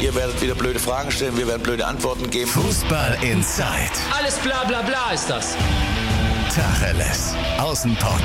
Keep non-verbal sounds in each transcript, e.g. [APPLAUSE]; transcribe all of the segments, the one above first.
Ihr werdet wieder blöde Fragen stellen, wir werden blöde Antworten geben. Fußball Inside. Alles bla bla bla ist das. Tacheles. Außenpott.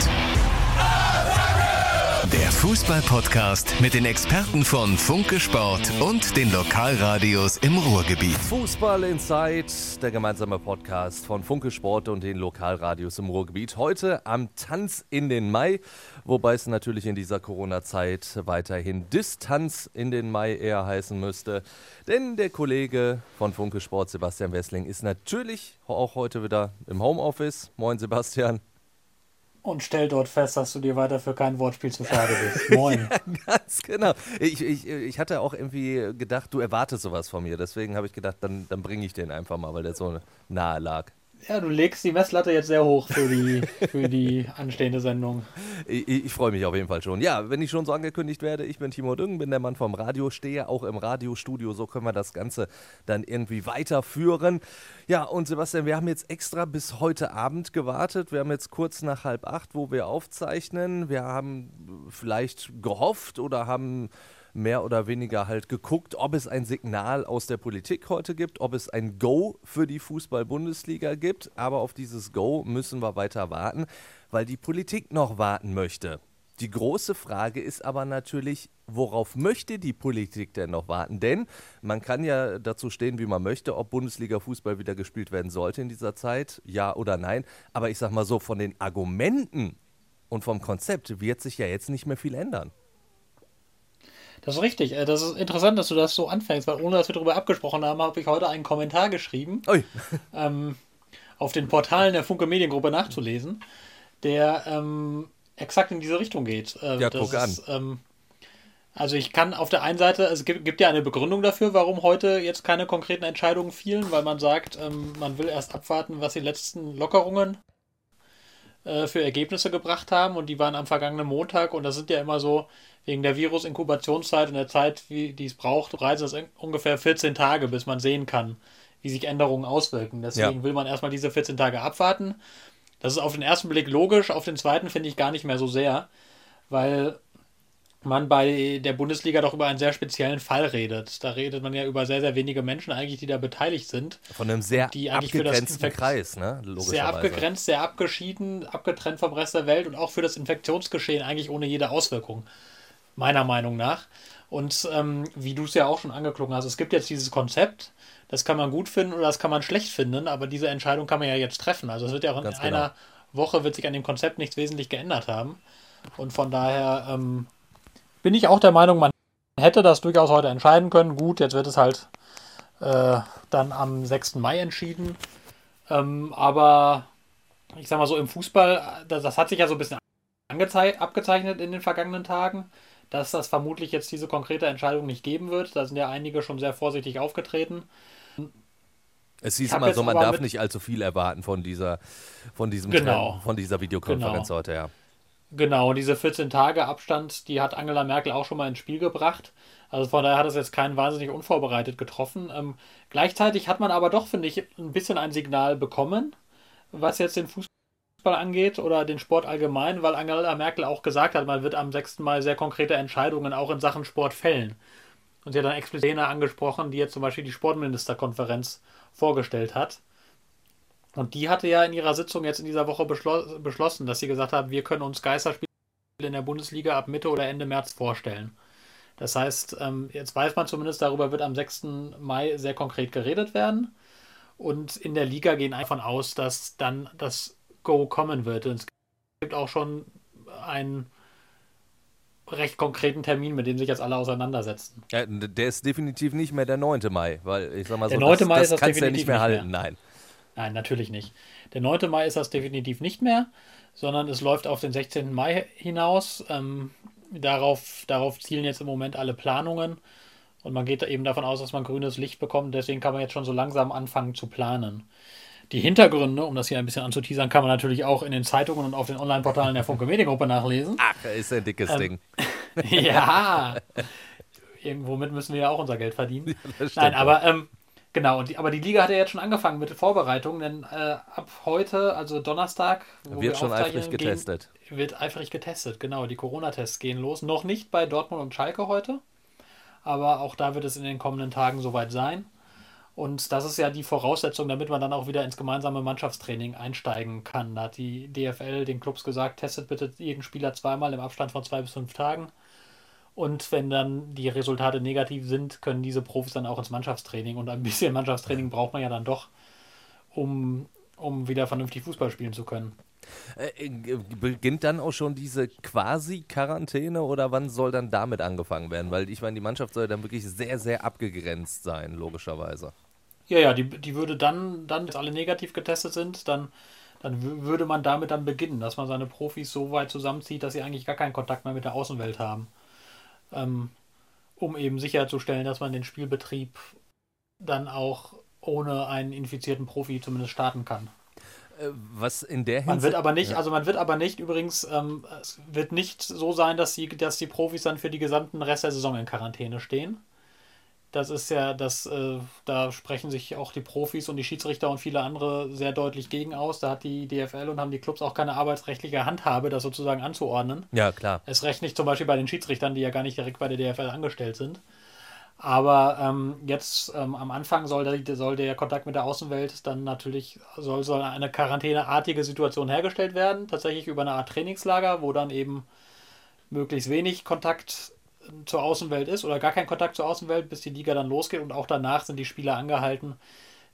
Fußball-Podcast mit den Experten von Funke Sport und den Lokalradios im Ruhrgebiet. Fußball Inside, der gemeinsame Podcast von Funke Sport und den Lokalradios im Ruhrgebiet. Heute am Tanz in den Mai, wobei es natürlich in dieser Corona-Zeit weiterhin Distanz in den Mai eher heißen müsste. Denn der Kollege von Funke Sport, Sebastian Wessling, ist natürlich auch heute wieder im Homeoffice. Moin Sebastian und stell dort fest, dass du dir weiter für kein Wortspiel zu schade bist. [LAUGHS] Moin. ja, ganz genau. Ich, ich, ich hatte auch irgendwie gedacht, du erwartest sowas von mir. Deswegen habe ich gedacht, dann, dann bringe ich den einfach mal, weil der so nahe lag. Ja, du legst die Messlatte jetzt sehr hoch für die, für die anstehende Sendung. [LAUGHS] Ich, ich freue mich auf jeden Fall schon. Ja, wenn ich schon so angekündigt werde, ich bin Timo Düngen, bin der Mann vom Radio, stehe auch im Radiostudio. So können wir das Ganze dann irgendwie weiterführen. Ja, und Sebastian, wir haben jetzt extra bis heute Abend gewartet. Wir haben jetzt kurz nach halb acht, wo wir aufzeichnen. Wir haben vielleicht gehofft oder haben mehr oder weniger halt geguckt, ob es ein Signal aus der Politik heute gibt, ob es ein Go für die Fußball-Bundesliga gibt. Aber auf dieses Go müssen wir weiter warten, weil die Politik noch warten möchte. Die große Frage ist aber natürlich, worauf möchte die Politik denn noch warten? Denn man kann ja dazu stehen, wie man möchte, ob Bundesliga-Fußball wieder gespielt werden sollte in dieser Zeit, ja oder nein. Aber ich sag mal so, von den Argumenten und vom Konzept wird sich ja jetzt nicht mehr viel ändern. Das ist richtig. Äh, das ist interessant, dass du das so anfängst, weil ohne dass wir darüber abgesprochen haben, habe ich heute einen Kommentar geschrieben, [LAUGHS] ähm, auf den Portalen der Funke Mediengruppe nachzulesen, der ähm, exakt in diese Richtung geht. Äh, ja, guck an. ähm, also ich kann auf der einen Seite, es gibt, gibt, ja eine Begründung dafür, warum heute jetzt keine konkreten Entscheidungen fielen, weil man sagt, ähm, man will erst abwarten, was die letzten Lockerungen äh, für Ergebnisse gebracht haben und die waren am vergangenen Montag und das sind ja immer so, wegen der Virus-Inkubationszeit und der Zeit, wie die es braucht, reicht es ungefähr 14 Tage, bis man sehen kann, wie sich Änderungen auswirken. Deswegen ja. will man erstmal diese 14 Tage abwarten. Das ist auf den ersten Blick logisch, auf den zweiten finde ich gar nicht mehr so sehr, weil man bei der Bundesliga doch über einen sehr speziellen Fall redet. Da redet man ja über sehr, sehr wenige Menschen eigentlich, die da beteiligt sind. Von einem sehr die abgegrenzten Kreis, ne? Sehr abgegrenzt, sehr abgeschieden, abgetrennt vom Rest der Welt und auch für das Infektionsgeschehen eigentlich ohne jede Auswirkung meiner Meinung nach. Und ähm, wie du es ja auch schon angeklungen hast, es gibt jetzt dieses Konzept, das kann man gut finden oder das kann man schlecht finden, aber diese Entscheidung kann man ja jetzt treffen. Also es wird ja auch in Ganz einer genau. Woche wird sich an dem Konzept nichts wesentlich geändert haben. Und von daher ähm, bin ich auch der Meinung, man hätte das durchaus heute entscheiden können. Gut, jetzt wird es halt äh, dann am 6. Mai entschieden. Ähm, aber ich sag mal so, im Fußball, das, das hat sich ja so ein bisschen abgezeichnet in den vergangenen Tagen dass das vermutlich jetzt diese konkrete Entscheidung nicht geben wird. Da sind ja einige schon sehr vorsichtig aufgetreten. Es hieß immer so, man darf nicht allzu viel erwarten von dieser, von diesem genau. Trend, von dieser Videokonferenz genau. heute, ja. Genau, diese 14 Tage Abstand, die hat Angela Merkel auch schon mal ins Spiel gebracht. Also von daher hat es jetzt keinen wahnsinnig unvorbereitet getroffen. Ähm, gleichzeitig hat man aber doch, finde ich, ein bisschen ein Signal bekommen, was jetzt den Fußball Fußball angeht oder den Sport allgemein, weil Angela Merkel auch gesagt hat, man wird am 6. Mai sehr konkrete Entscheidungen auch in Sachen Sport fällen. Und sie hat dann explizit angesprochen, die jetzt zum Beispiel die Sportministerkonferenz vorgestellt hat. Und die hatte ja in ihrer Sitzung jetzt in dieser Woche beschloss, beschlossen, dass sie gesagt haben, wir können uns Geisterspiele in der Bundesliga ab Mitte oder Ende März vorstellen. Das heißt, ähm, jetzt weiß man zumindest, darüber wird am 6. Mai sehr konkret geredet werden. Und in der Liga gehen einfach aus, dass dann das Go kommen wird. Und es gibt auch schon einen recht konkreten Termin, mit dem sich jetzt alle auseinandersetzen. Ja, der ist definitiv nicht mehr der 9. Mai, weil ich sag mal so, der 9. das, Mai das ist das kannst du ja nicht mehr halten, mehr. nein. Nein, natürlich nicht. Der 9. Mai ist das definitiv nicht mehr, sondern es läuft auf den 16. Mai hinaus. Ähm, darauf, darauf zielen jetzt im Moment alle Planungen und man geht eben davon aus, dass man grünes Licht bekommt. Deswegen kann man jetzt schon so langsam anfangen zu planen. Die Hintergründe, um das hier ein bisschen anzuteasern, kann man natürlich auch in den Zeitungen und auf den Online-Portalen der Funke Mediengruppe nachlesen. Ach, ist ein dickes ähm, Ding. [LAUGHS] ja. Irgendwomit müssen wir ja auch unser Geld verdienen. [LAUGHS] Ja, Nein, aber ähm, genau, die, aber die Liga hat ja jetzt schon angefangen mit Vorbereitungen, denn äh, ab heute, also Donnerstag, wird schon eifrig getestet. Gehen, wird eifrig getestet, genau. Die Corona-Tests gehen los. Noch nicht bei Dortmund und Schalke heute. Aber auch da wird es in den kommenden Tagen soweit sein. Und das ist ja die Voraussetzung, damit man dann auch wieder ins gemeinsame Mannschaftstraining einsteigen kann. Da hat die DFL den Clubs gesagt, testet bitte jeden Spieler zweimal im Abstand von zwei bis fünf Tagen. Und wenn dann die Resultate negativ sind, können diese Profis dann auch ins Mannschaftstraining. Und ein bisschen Mannschaftstraining braucht man ja dann doch, um, um wieder vernünftig Fußball spielen zu können. Äh, äh, beginnt dann auch schon diese Quasi-Quarantäne oder wann soll dann damit angefangen werden? Weil ich meine, die Mannschaft soll dann wirklich sehr, sehr abgegrenzt sein, logischerweise. Ja, ja, die, die würde dann, dann, wenn alle negativ getestet sind, dann, dann würde man damit dann beginnen, dass man seine Profis so weit zusammenzieht, dass sie eigentlich gar keinen Kontakt mehr mit der Außenwelt haben. Ähm, um eben sicherzustellen, dass man den Spielbetrieb dann auch ohne einen infizierten Profi zumindest starten kann. Äh, was in der Hinsicht. Man wird aber nicht, ja. also man wird aber nicht übrigens, ähm, es wird nicht so sein, dass die, dass die Profis dann für die gesamten Rest der Saison in Quarantäne stehen. Das ist ja, das, äh, da sprechen sich auch die Profis und die Schiedsrichter und viele andere sehr deutlich gegen aus. Da hat die DFL und haben die Clubs auch keine arbeitsrechtliche Handhabe, das sozusagen anzuordnen. Ja, klar. Es recht nicht zum Beispiel bei den Schiedsrichtern, die ja gar nicht direkt bei der DFL angestellt sind. Aber ähm, jetzt ähm, am Anfang soll der, soll der Kontakt mit der Außenwelt dann natürlich, soll, soll eine quarantäneartige Situation hergestellt werden, tatsächlich über eine Art Trainingslager, wo dann eben möglichst wenig Kontakt zur Außenwelt ist oder gar kein Kontakt zur Außenwelt, bis die Liga dann losgeht und auch danach sind die Spieler angehalten,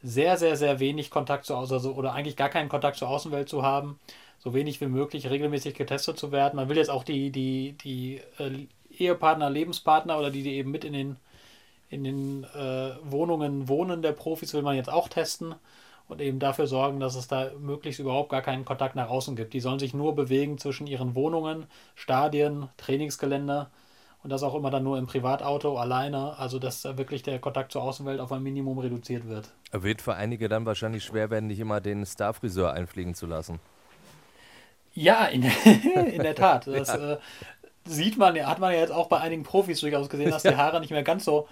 sehr, sehr, sehr wenig Kontakt zur Außenwelt also, oder eigentlich gar keinen Kontakt zur Außenwelt zu haben, so wenig wie möglich regelmäßig getestet zu werden. Man will jetzt auch die, die, die äh, Ehepartner, Lebenspartner oder die, die eben mit in den in den äh, Wohnungen wohnen der Profis will man jetzt auch testen und eben dafür sorgen, dass es da möglichst überhaupt gar keinen Kontakt nach außen gibt. Die sollen sich nur bewegen zwischen ihren Wohnungen, Stadien, Trainingsgelände und das auch immer dann nur im Privatauto alleine, also dass da wirklich der Kontakt zur Außenwelt auf ein Minimum reduziert wird. Wird für einige dann wahrscheinlich schwer werden, nicht immer den Starfriseur einfliegen zu lassen. Ja, in, [LAUGHS] in der Tat. [LAUGHS] Das ja. äh, sieht man, hat man ja jetzt auch bei einigen Profis durchaus gesehen, dass die Haare nicht mehr ganz so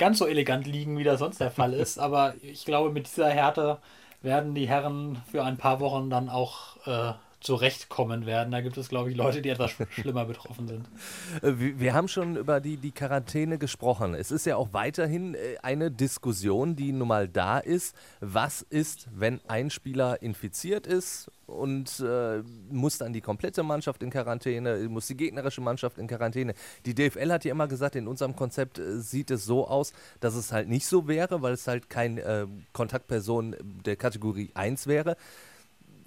ganz so elegant liegen, wie das sonst der Fall ist. Aber ich glaube, mit dieser Härte werden die Herren für ein paar Wochen dann auch äh, zurechtkommen werden. Da gibt es, glaube ich, Leute, die etwas schlimmer betroffen sind. [LAUGHS] Äh, wir haben schon über die, die Quarantäne gesprochen. Es ist ja auch weiterhin äh, eine Diskussion, die nun mal da ist. Was ist, wenn ein Spieler infiziert ist und äh, muss dann die komplette Mannschaft in Quarantäne, muss die gegnerische Mannschaft in Quarantäne. Die DFL hat ja immer gesagt, in unserem Konzept äh, sieht es so aus, dass es halt nicht so wäre, weil es halt kein äh, Kontaktperson der Kategorie 1 wäre.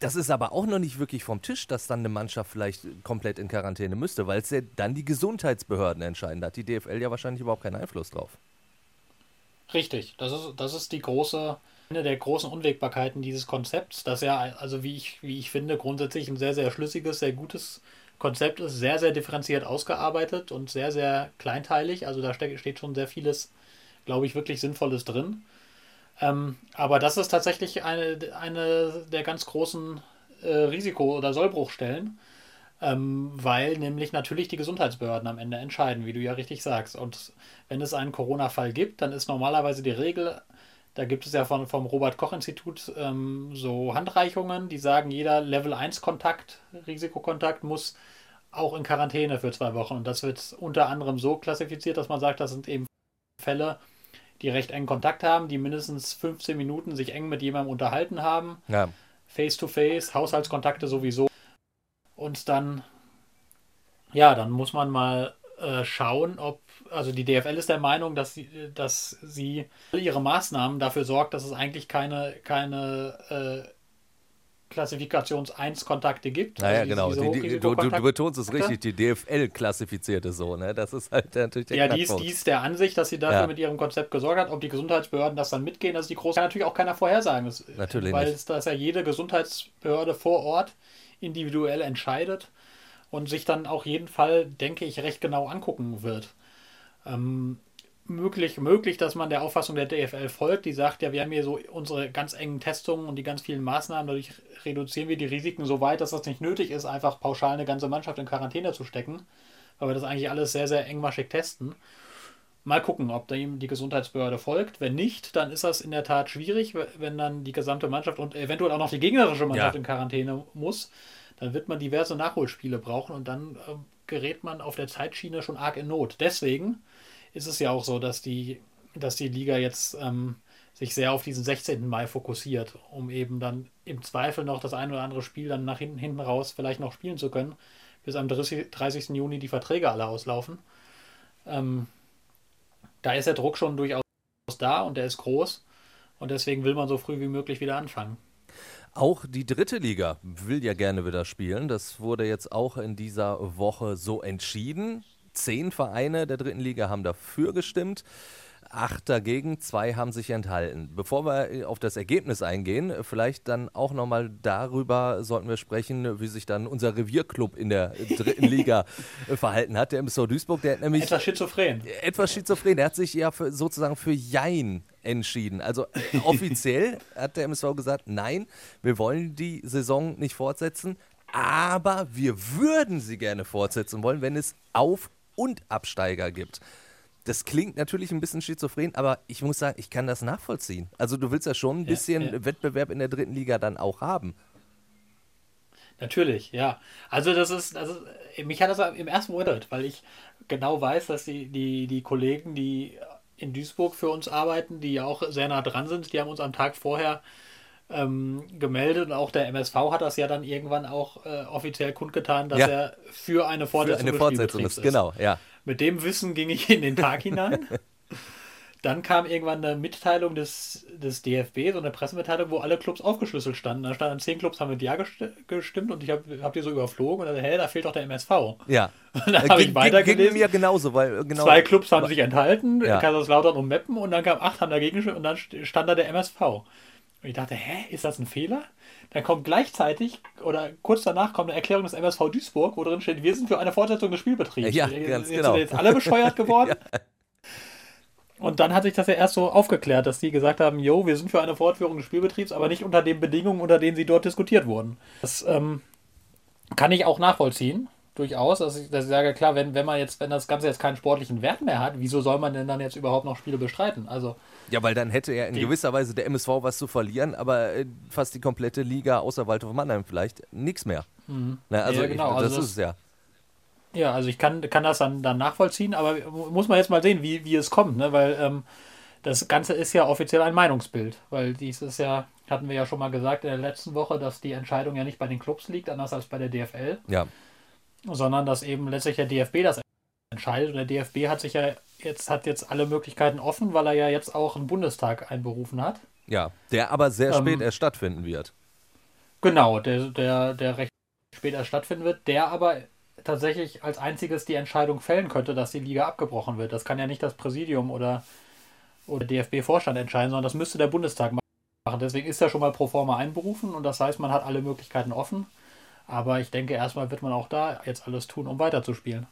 Das ist aber auch noch nicht wirklich vom Tisch, dass dann eine Mannschaft vielleicht komplett in Quarantäne müsste, weil es ja dann die Gesundheitsbehörden entscheiden. Da hat die DFL ja wahrscheinlich überhaupt keinen Einfluss drauf. Richtig, das ist, das ist die große, eine der großen Unwägbarkeiten dieses Konzepts, das ja, also wie ich, wie ich finde, grundsätzlich ein sehr, sehr schlüssiges, sehr gutes Konzept ist, sehr, sehr differenziert ausgearbeitet und sehr, sehr kleinteilig. Also da steht schon sehr vieles, glaube ich, wirklich Sinnvolles drin. Ähm, aber das ist tatsächlich eine, eine der ganz großen äh, Risiko- oder Sollbruchstellen, ähm, weil nämlich natürlich die Gesundheitsbehörden am Ende entscheiden, wie du ja richtig sagst. Und wenn es einen Corona-Fall gibt, dann ist normalerweise die Regel, da gibt es ja von, vom Robert-Koch-Institut ähm, so Handreichungen, die sagen, jeder Level 1-Kontakt, Risikokontakt muss auch in Quarantäne für zwei Wochen. Und das wird unter anderem so klassifiziert, dass man sagt, das sind eben Fälle, die recht engen Kontakt haben, die mindestens 15 Minuten sich eng mit jemandem unterhalten haben. Ja. Face to face, Haushaltskontakte sowieso. Und dann, ja, dann muss man mal äh, schauen, ob, also die DFL ist der Meinung, dass sie, dass sie ihre Maßnahmen dafür sorgt, dass es eigentlich keine, keine äh, Klassifikations 1 Kontakte gibt. Naja, also genau. Die, die, du, du, betonst es richtig, die DFL klassifizierte so, ne? Das ist halt natürlich der Ja, die ist, die ist der Ansicht, dass sie dafür ja. mit ihrem Konzept gesorgt hat. Ob die Gesundheitsbehörden das dann mitgehen, das ist die große, kann natürlich auch keiner vorhersagen. Das, natürlich weil. Weil das ja jede Gesundheitsbehörde vor Ort individuell entscheidet und sich dann auch jeden Fall, denke ich, recht genau angucken wird. Ähm, möglich, möglich, dass man der Auffassung der DFL folgt, die sagt, ja, wir haben hier so unsere ganz engen Testungen und die ganz vielen Maßnahmen, dadurch reduzieren wir die Risiken so weit, dass das nicht nötig ist, einfach pauschal eine ganze Mannschaft in Quarantäne zu stecken, weil wir das eigentlich alles sehr, sehr engmaschig testen. Mal gucken, ob dem die Gesundheitsbehörde folgt. Wenn nicht, dann ist das in der Tat schwierig, wenn dann die gesamte Mannschaft und eventuell auch noch die gegnerische Mannschaft ja. in Quarantäne muss. Dann wird man diverse Nachholspiele brauchen und dann äh, gerät man auf der Zeitschiene schon arg in Not. Deswegen ist es ja auch so, dass die, dass die Liga jetzt ähm, sich sehr auf diesen 16. Mai fokussiert, um eben dann im Zweifel noch das ein oder andere Spiel dann nach hinten, hinten raus vielleicht noch spielen zu können, bis am 30, 30. Juni die Verträge alle auslaufen. Ähm, da ist der Druck schon durchaus da und der ist groß und deswegen will man so früh wie möglich wieder anfangen. Auch die dritte Liga will ja gerne wieder spielen. Das wurde jetzt auch in dieser Woche so entschieden. Zehn Vereine der dritten Liga haben dafür gestimmt acht dagegen, zwei haben sich enthalten. Bevor wir äh, auf das Ergebnis eingehen, vielleicht dann auch nochmal darüber sollten wir sprechen, wie sich dann unser Revierclub in der dritten Liga [LAUGHS] äh, verhalten hat. Der MSV Duisburg, der hat nämlich... Etwas schizophren. Etwas schizophren. Der hat sich ja für, sozusagen für Jein entschieden. Also äh, [LAUGHS] offiziell hat der MSV gesagt, nein, wir wollen die Saison nicht fortsetzen, aber wir würden sie gerne fortsetzen wollen, wenn es Auf- und Absteiger gibt. Das klingt natürlich ein bisschen schizophren, aber ich muss sagen, ich kann das nachvollziehen. Also du willst ja schon ein bisschen ja, ja. Wettbewerb in der dritten Liga dann auch haben. Natürlich, ja. Also das ist, also mich hat das im ersten Moment, weil ich genau weiß, dass die, die, die Kollegen, die in Duisburg für uns arbeiten, die ja auch sehr nah dran sind, die haben uns am Tag vorher ähm, gemeldet und auch der MSV hat das ja dann irgendwann auch äh, offiziell kundgetan, dass ja. er für eine Fortsetzung, für eine Fortsetzung ist. Genau, ja. Mit dem Wissen ging ich in den Tag hinein. [LAUGHS] Dann kam irgendwann eine Mitteilung des, des DFB, so eine Pressemitteilung, wo alle Clubs aufgeschlüsselt standen. Da standen zehn Clubs, haben mit Ja gestimmt und ich habe hab die so überflogen und dann, hä, da fehlt doch der MSV. Ja. [LAUGHS] Und dann habe ich weitergelesen. Ging mir genauso, weil genau Zwei Clubs haben sich enthalten, ja. Kaiserslautern und Meppen und dann kam acht, haben dagegen gestimmt und dann stand da der MSV. Und ich dachte, hä, ist das ein Fehler? Dann kommt gleichzeitig oder kurz danach kommt eine Erklärung des MSV Duisburg, wo drin steht, wir sind für eine Fortsetzung des Spielbetriebs. Ja, ganz jetzt genau. sind jetzt alle bescheuert [LAUGHS] geworden. ja. Und dann hat sich das ja erst so aufgeklärt, dass die gesagt haben, jo, wir sind für eine Fortführung des Spielbetriebs, aber nicht unter den Bedingungen, unter denen sie dort diskutiert wurden. Das ähm, kann ich auch nachvollziehen, durchaus. Dass ich, dass ich sage, klar, wenn, wenn man jetzt, wenn das Ganze jetzt keinen sportlichen Wert mehr hat, wieso soll man denn dann jetzt überhaupt noch Spiele bestreiten? Also ja, weil dann hätte er in gewisser Weise der MSV was zu verlieren, aber äh, fast die komplette Liga außer Waldhof Mannheim vielleicht nichts mehr. Mhm. Na, also ja, genau. Ich, das, also das ist es ja. Ja, also ich kann, kann das dann, dann nachvollziehen, aber muss man jetzt mal sehen, wie, wie es kommt, ne? weil ähm, das Ganze ist ja offiziell ein Meinungsbild, weil dies ist ja, hatten wir ja schon mal gesagt in der letzten Woche, dass die Entscheidung ja nicht bei den Clubs liegt, anders als bei der DFL. Ja. Sondern dass eben letztlich der DFB das entscheidet und der DFB hat sich ja jetzt, hat jetzt alle Möglichkeiten offen, weil er ja jetzt auch einen Bundestag einberufen hat. Ja, der aber sehr ähm, spät erst stattfinden wird. Genau, der, der, der recht spät erst stattfinden wird, der aber tatsächlich als einziges die Entscheidung fällen könnte, dass die Liga abgebrochen wird. Das kann ja nicht das Präsidium oder, oder DFB-Vorstand entscheiden, sondern das müsste der Bundestag machen. Deswegen ist er schon mal pro forma einberufen und das heißt, man hat alle Möglichkeiten offen. Aber ich denke, erstmal wird man auch da jetzt alles tun, um weiterzuspielen.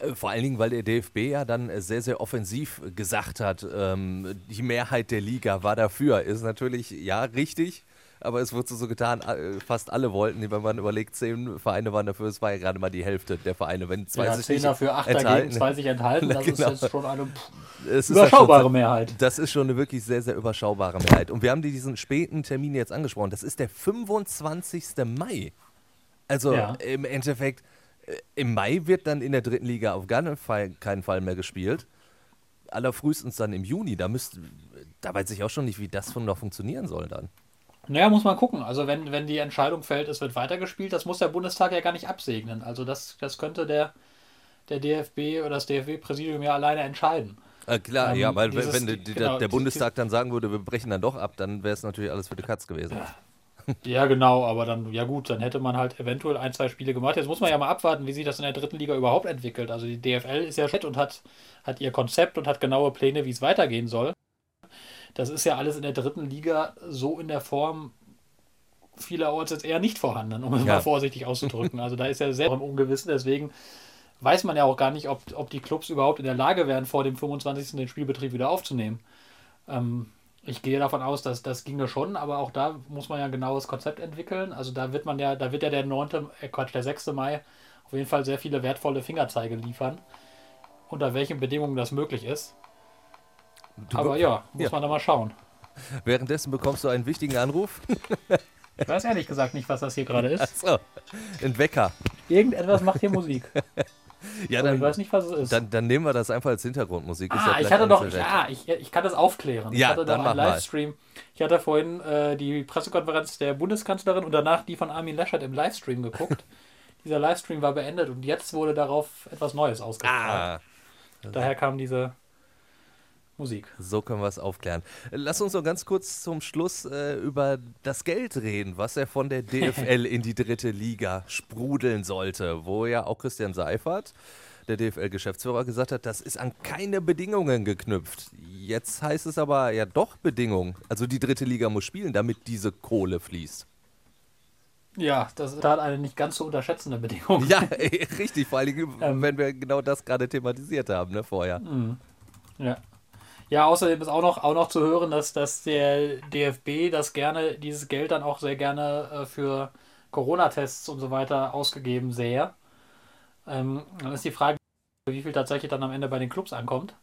Äh, vor allen Dingen, weil der DFB ja dann sehr, sehr offensiv gesagt hat, ähm, die Mehrheit der Liga war dafür. Ist natürlich, ja, richtig aber es wurde so getan, äh, fast alle wollten, wenn man überlegt, zehn Vereine waren dafür, es war ja gerade mal die Hälfte der Vereine. Wenn zwei ja, sich zehn dafür, acht enthalten, dagegen, zwei sich enthalten, [LAUGHS] das genau. ist jetzt schon eine pff, überschaubare schon, Mehrheit. Das ist schon eine wirklich sehr, sehr überschaubare Mehrheit. Und wir haben diesen späten Termin jetzt angesprochen. Das ist der 25. Mai. Also ja. im Endeffekt, äh, im Mai wird dann in der dritten Liga auf Fall, keinen Fall mehr gespielt. Allerfrühestens dann im Juni. Da, müsst, da weiß ich auch schon nicht, wie das von noch funktionieren soll dann. Naja, muss man gucken. Also wenn, wenn die Entscheidung fällt, es wird weitergespielt, das muss der Bundestag ja gar nicht absegnen. Also das, das könnte der, der DFB oder das DFB-Präsidium ja alleine entscheiden. Äh, klar, ähm, ja, weil dieses, wenn die, genau, der Bundestag dann sagen würde, wir brechen dann doch ab, dann wäre es natürlich alles für die Katz gewesen. Ja. Genau, aber dann, ja gut, dann hätte man halt eventuell ein, zwei Spiele gemacht. Jetzt muss man ja mal abwarten, wie sich das in der dritten Liga überhaupt entwickelt. Also die DFL ist ja fett und hat, hat ihr Konzept und hat genaue Pläne, wie es weitergehen soll. Das ist ja alles in der dritten Liga so in der Form vielerorts jetzt eher nicht vorhanden, um es ja. mal vorsichtig auszudrücken. [LAUGHS] Also da ist ja sehr im Ungewissen, deswegen weiß man ja auch gar nicht, ob, ob die Clubs überhaupt in der Lage wären, vor dem 25. den Spielbetrieb wieder aufzunehmen. Ähm, ich gehe davon aus, dass das ginge schon, aber auch da muss man ja ein genaues Konzept entwickeln. Also da wird man ja, da wird ja der 9., äh Quatsch, der 6. Mai auf jeden Fall sehr viele wertvolle Fingerzeige liefern, unter welchen Bedingungen das möglich ist. Du aber ja, muss ja. man da mal schauen. Währenddessen bekommst du einen wichtigen Anruf. ich weiß ehrlich gesagt nicht, was das hier gerade ist. Achso, ein Wecker. Irgendetwas macht hier Musik. [LAUGHS] Ja, dann, ich weiß nicht, was es ist. dann, dann nehmen wir das einfach als Hintergrundmusik. Ist ja Ah, ich hatte doch, ja, ich, ich kann das aufklären. Ja, ich hatte dann doch einen mal. Livestream. Ich hatte vorhin äh, die Pressekonferenz der Bundeskanzlerin und danach die von Armin Laschet im Livestream geguckt. [LAUGHS] Dieser Livestream war beendet und jetzt wurde darauf etwas Neues ausgestrahlt. Ah, Daher kam diese Musik. so können wir es aufklären. Lass uns noch ganz kurz zum Schluss äh, über das Geld reden, was ja von der DFL [LAUGHS] in die dritte Liga sprudeln sollte, wo ja auch Christian Seifert, der DFL-Geschäftsführer, gesagt hat, das ist an keine Bedingungen geknüpft. Jetzt heißt es aber ja doch Bedingungen. Also die dritte Liga muss spielen, damit diese Kohle fließt. Ja, das ist halt eine nicht ganz so unterschätzende Bedingung. Ja, ey, [LAUGHS] richtig, vor Dingen, Ähm. wenn wir genau das gerade thematisiert haben, ne, vorher. Ja. Ja, außerdem ist auch noch, auch noch zu hören, dass, dass der DFB das gerne, dieses Geld dann auch sehr gerne äh, für Corona-Tests und so weiter ausgegeben sähe. Ähm, dann ist die Frage, wie viel tatsächlich dann am Ende bei den Clubs ankommt.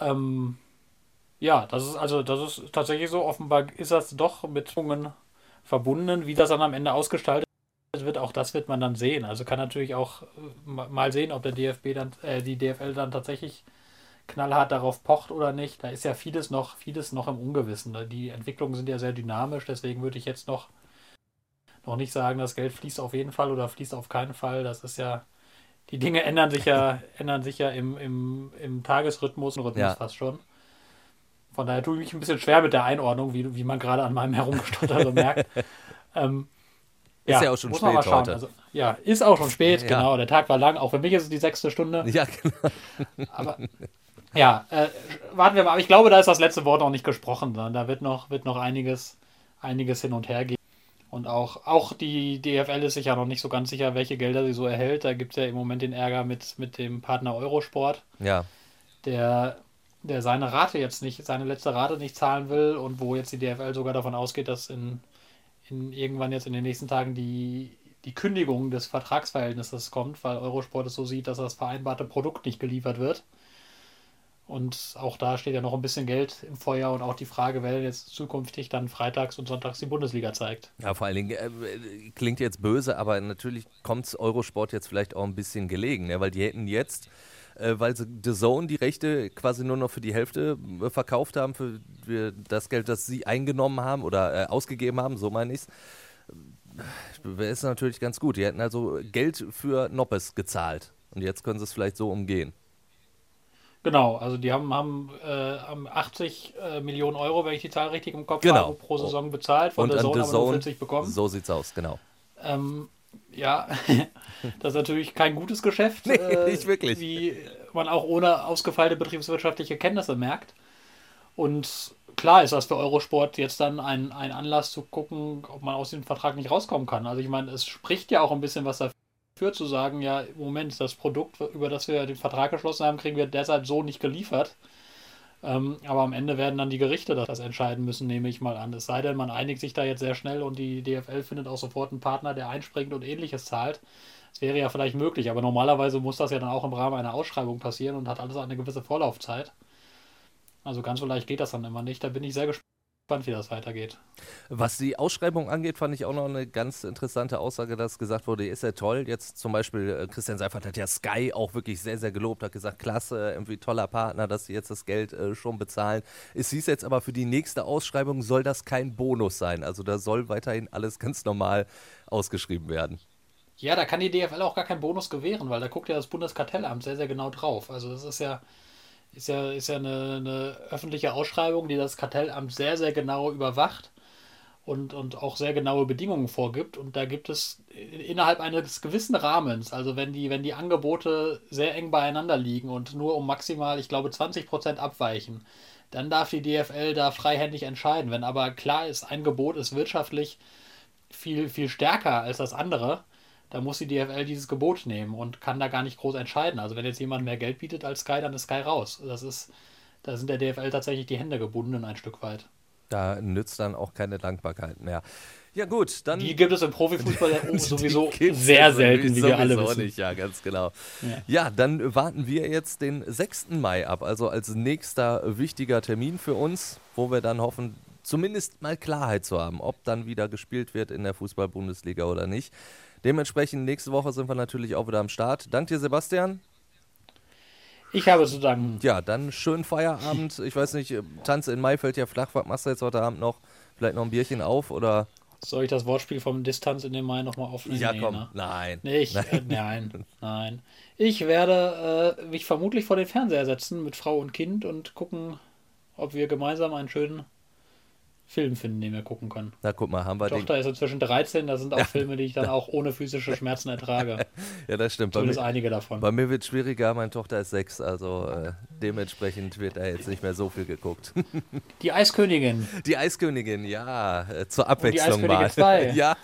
Ähm, ja, das ist also, das ist tatsächlich so. Offenbar ist das doch mit Bedingungen verbunden, wie das dann am Ende ausgestaltet wird. Auch das wird man dann sehen. Also kann natürlich auch äh, ma- mal sehen, ob der DFB dann, äh, die DFL dann tatsächlich knallhart darauf pocht oder nicht. Da ist ja vieles noch, vieles noch im Ungewissen. ne? Die Entwicklungen sind ja sehr dynamisch, deswegen würde ich jetzt noch, noch nicht sagen, das Geld fließt auf jeden Fall oder fließt auf keinen Fall. Das ist ja, die Dinge ändern sich ja, [LAUGHS] ändern sich ja im, im, im Tagesrhythmus, Rhythmus Ja. fast schon. Von daher tue ich mich ein bisschen schwer mit der Einordnung, wie, wie man gerade an meinem Herumgestotter merkt. [LAUGHS] Ähm, Ist ja auch schon muss man mal spät schauen. heute. Also, ja, ist auch schon spät, Ja. genau. Der Tag war lang. Auch für mich ist es die sechste Stunde. Ja, genau. Aber ja, äh, warten wir mal. Aber ich glaube, da ist das letzte Wort noch nicht gesprochen. Da wird noch, wird noch einiges, einiges hin und her gehen. Und auch, auch die DFL ist sich ja noch nicht so ganz sicher, welche Gelder sie so erhält. Da gibt es ja im Moment den Ärger mit, mit dem Partner Eurosport, Ja, der, der seine Rate jetzt nicht, seine letzte Rate nicht zahlen will und wo jetzt die DFL sogar davon ausgeht, dass in, in irgendwann jetzt in den nächsten Tagen die, die Kündigung des Vertragsverhältnisses kommt, weil Eurosport es so sieht, dass das vereinbarte Produkt nicht geliefert wird. Und auch da steht ja noch ein bisschen Geld im Feuer und auch die Frage, wer jetzt zukünftig dann freitags und sonntags die Bundesliga zeigt. Ja, vor allen Dingen, äh, klingt jetzt böse, aber natürlich kommt Eurosport jetzt vielleicht auch ein bisschen gelegen, ne? weil die hätten jetzt, äh, weil sie The Zone die Rechte quasi nur noch für die Hälfte äh, verkauft haben, für, für das Geld, das sie eingenommen haben oder äh, ausgegeben haben, so meine ich es. Ist natürlich ganz gut. Die hätten also Geld für Noppes gezahlt. Und jetzt können sie es vielleicht so umgehen. Genau, also die haben, haben, äh, haben 80 äh, Millionen Euro, wenn ich die Zahl richtig im Kopf Genau. habe, pro Saison bezahlt, von Und der Zone nur Zone, 40 bekommen. so sieht's aus, genau. Ähm, ja, [LAUGHS] das ist natürlich kein gutes Geschäft. [LAUGHS] Nee, äh, nicht wirklich. Wie man auch ohne ausgefeilte betriebswirtschaftliche Kenntnisse merkt. Und klar ist das für Eurosport jetzt dann ein, ein Anlass zu gucken, ob man aus dem Vertrag nicht rauskommen kann. Also ich meine, es spricht ja auch ein bisschen was dafür zu sagen, ja, Moment, das Produkt, über das wir den Vertrag geschlossen haben, kriegen wir deshalb so nicht geliefert. Ähm, aber am Ende werden dann die Gerichte das entscheiden müssen, nehme ich mal an. Es sei denn, man einigt sich da jetzt sehr schnell und die DFL findet auch sofort einen Partner, der einspringt und ähnliches zahlt. Das wäre ja vielleicht möglich, aber normalerweise muss das ja dann auch im Rahmen einer Ausschreibung passieren und hat alles eine gewisse Vorlaufzeit. Also ganz so leicht geht das dann immer nicht. Da bin ich sehr gespannt, wie das weitergeht. Was die Ausschreibung angeht, fand ich auch noch eine ganz interessante Aussage, dass gesagt wurde, ist ja toll. Jetzt zum Beispiel, äh, Christian Seifert hat ja Sky auch wirklich sehr, sehr gelobt, hat gesagt, klasse, irgendwie toller Partner, dass sie jetzt das Geld äh, schon bezahlen. Es hieß jetzt aber, für die nächste Ausschreibung soll das kein Bonus sein. Also da soll weiterhin alles ganz normal ausgeschrieben werden. Ja, da kann die DFL auch gar keinen Bonus gewähren, weil da guckt ja das Bundeskartellamt sehr, sehr genau drauf. Also das ist ja, ist ja, ist ja eine, eine öffentliche Ausschreibung, die das Kartellamt sehr, sehr genau überwacht und, und auch sehr genaue Bedingungen vorgibt. Und da gibt es innerhalb eines gewissen Rahmens, also wenn die, wenn die Angebote sehr eng beieinander liegen und nur um maximal, ich glaube, 20 Prozent abweichen, dann darf die DFL da freihändig entscheiden. Wenn aber klar ist, ein Gebot ist wirtschaftlich viel, viel stärker als das andere, da muss die DFL dieses Gebot nehmen und kann da gar nicht groß entscheiden. Also wenn jetzt jemand mehr Geld bietet als Sky, dann ist Sky raus. Das ist, da sind der DFL tatsächlich die Hände gebunden ein Stück weit. Da nützt dann auch keine Dankbarkeit mehr. Ja gut, dann... Die gibt es im Profifußball [LAUGHS] Die sowieso [LAUGHS] sehr selten, wie wir alle wissen. Nicht, ja, ganz genau. Ja. Ja. dann warten wir jetzt den 6. Mai ab, also als nächster wichtiger Termin für uns, wo wir dann hoffen, zumindest mal Klarheit zu haben, ob dann wieder gespielt wird in der Fußball-Bundesliga oder nicht. Dementsprechend, nächste Woche sind wir natürlich auch wieder am Start. Dank dir, Sebastian. Ich habe zu danken. Ja, dann schönen Feierabend. [LAUGHS] Ich weiß nicht, Tanz in Mai fällt ja flach. Was machst du jetzt heute Abend noch? Vielleicht noch ein Bierchen auf oder? Soll ich das Wortspiel vom Distanz in den Mai nochmal aufnehmen? Ja, Nee, komm. ne? Nein. Ich, nein. Äh, [LAUGHS] nein, nein. Ich werde äh, mich vermutlich vor den Fernseher setzen mit Frau und Kind und gucken, ob wir gemeinsam einen schönen Film finden, den wir gucken können. Na, guck mal, haben wir Die den. Tochter ist inzwischen 13, das sind auch [LAUGHS] Filme, die ich dann auch ohne physische [LAUGHS] Schmerzen ertrage. Ja, das stimmt. Bei Zumindest mir, einige davon. bei mir wird es schwieriger. Meine Tochter ist sechs, also äh, dementsprechend wird da jetzt nicht mehr so viel geguckt. Die Eiskönigin. Die Eiskönigin, ja, äh, zur Abwechslung Eiskönigin mal. 2. [LAUGHS] Ja.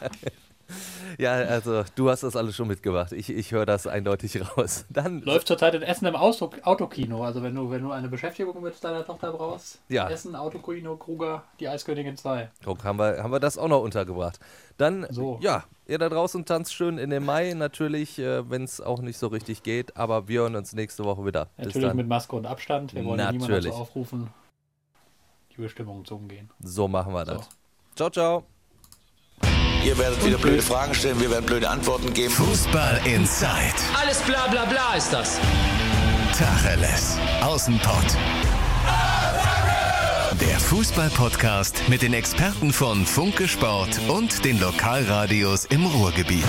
Ja, also du hast das alles schon mitgebracht. Ich, ich höre das eindeutig raus. [LAUGHS] Dann Läuft zurzeit in Essen im Auto Autokino. Also wenn du, wenn du eine Beschäftigung mit deiner Tochter brauchst. Ja. Essen, Autokino, Kruger, die Eiskönigin 2. guck, haben wir, haben wir das auch noch untergebracht. Dann, So. ja, ihr da draußen tanzt schön in den Mai. Natürlich, äh, wenn es auch nicht so richtig geht. Aber wir hören uns nächste Woche wieder. Natürlich mit Maske und Abstand. Wir wollen ja niemanden dazu Natürlich. aufrufen, die Bestimmungen zu umgehen. So machen wir das. So. Ciao, ciao. Ihr werdet wieder blöde Fragen stellen, wir werden blöde Antworten geben. Fußball Inside. Alles bla bla bla ist das. Tacheles. Außenpott. Der Fußball-Podcast mit den Experten von Funke Sport und den Lokalradios im Ruhrgebiet.